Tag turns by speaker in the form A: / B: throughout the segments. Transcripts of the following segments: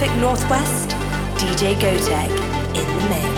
A: Pacific Northwest, DJ Gotek in the mix.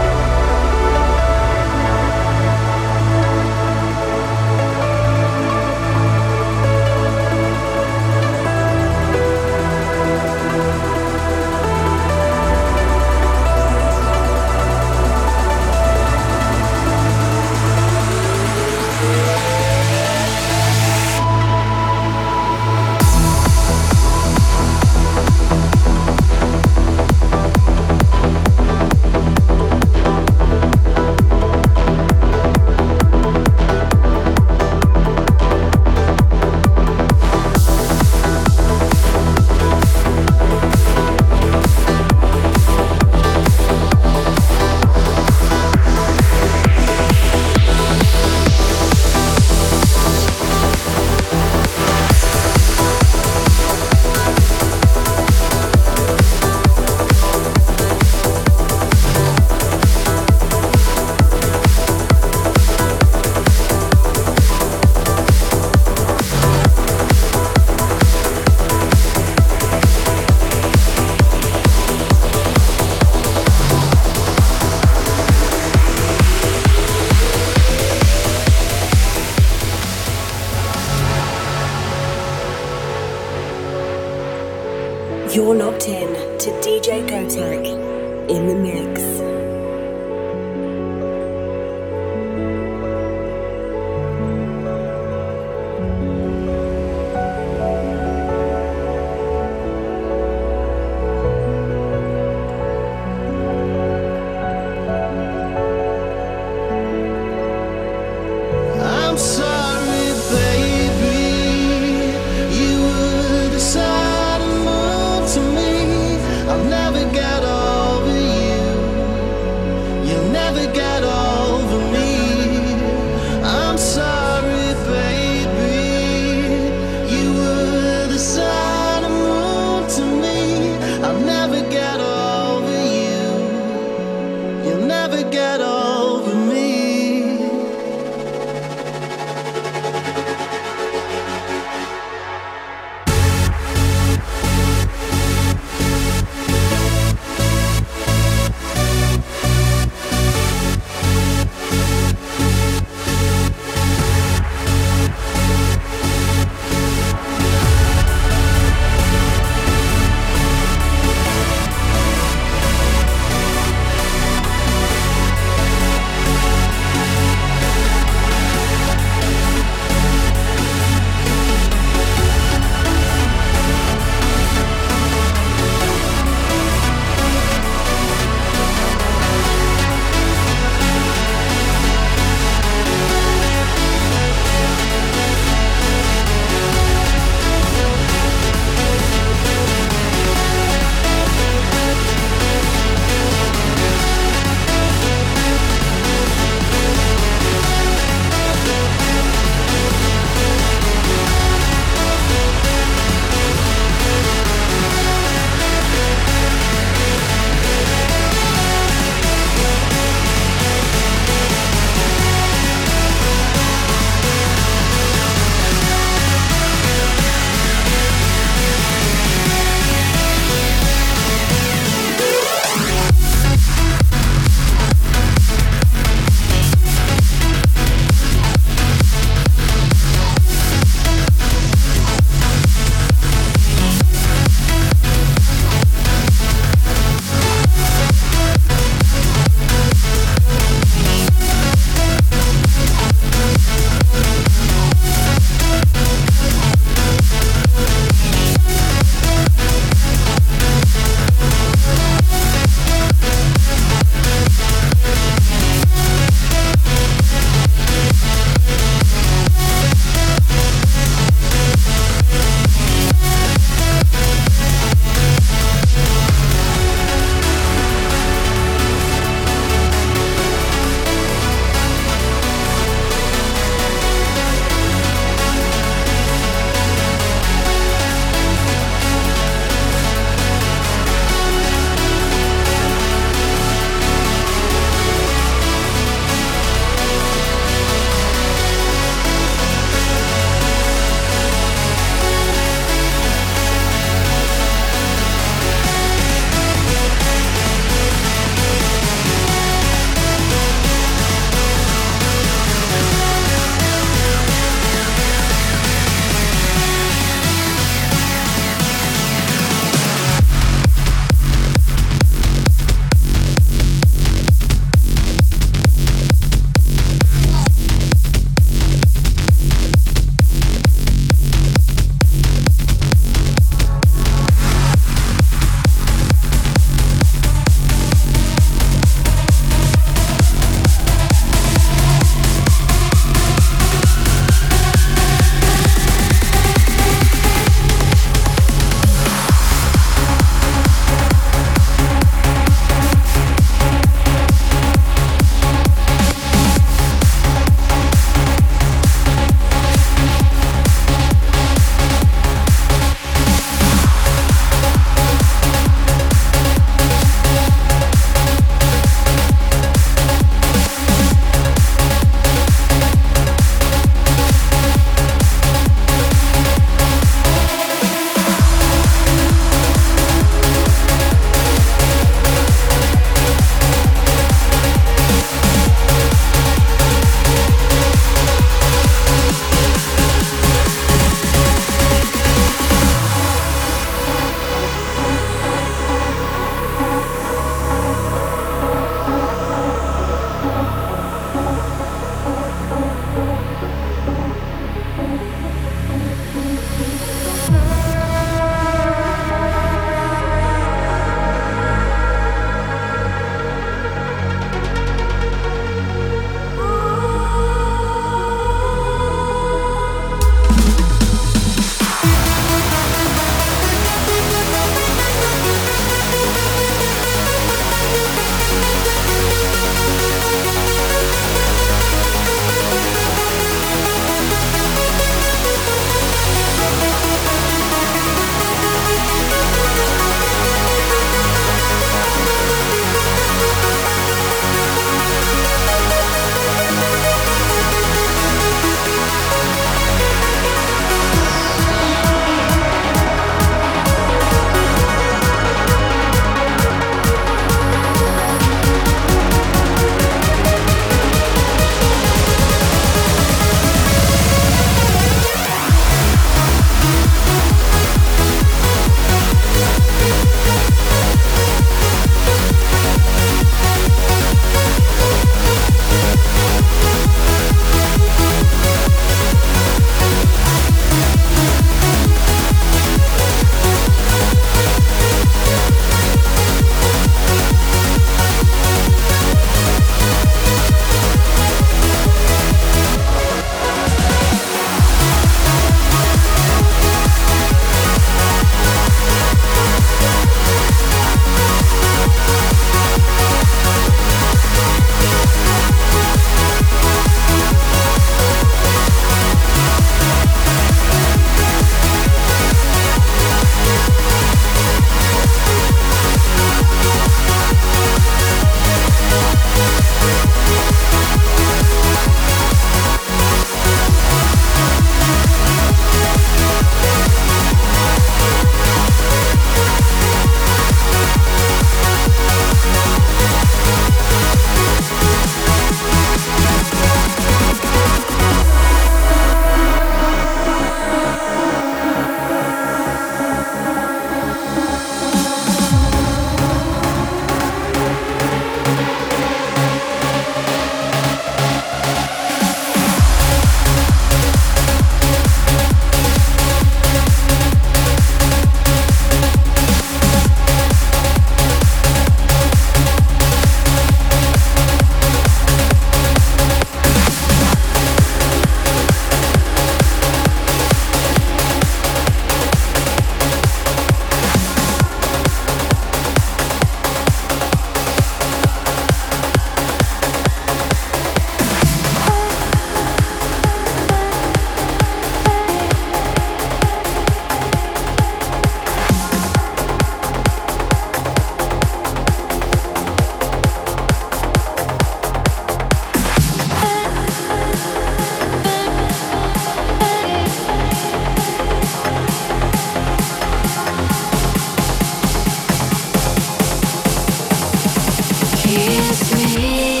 B: kiss me.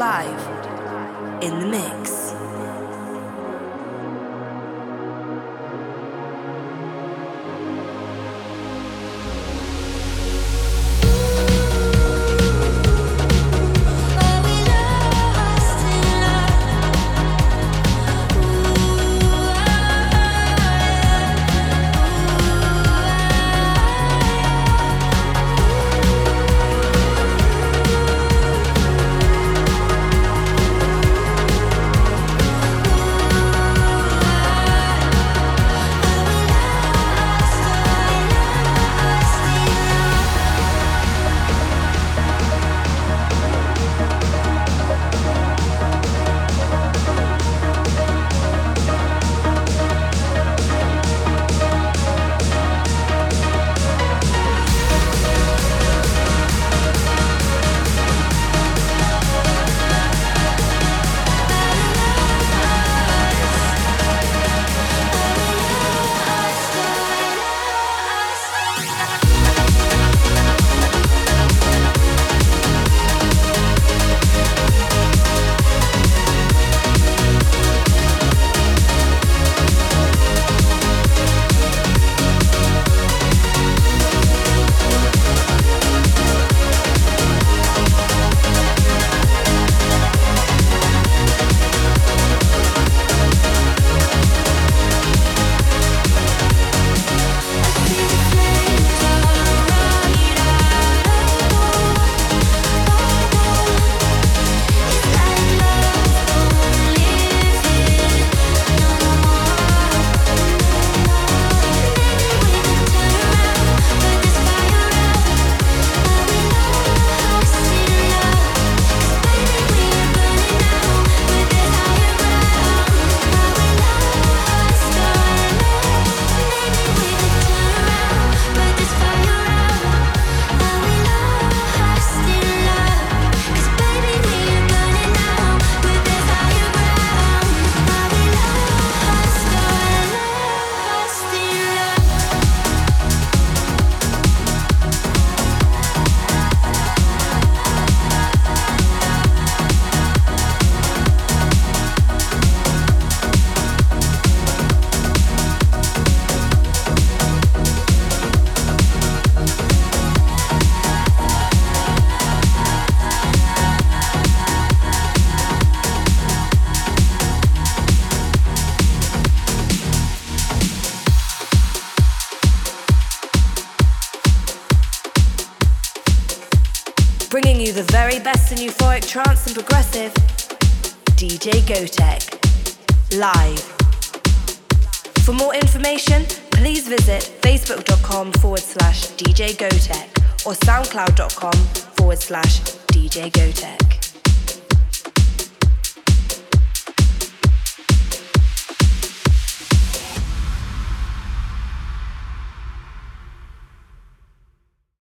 B: Live in the mix.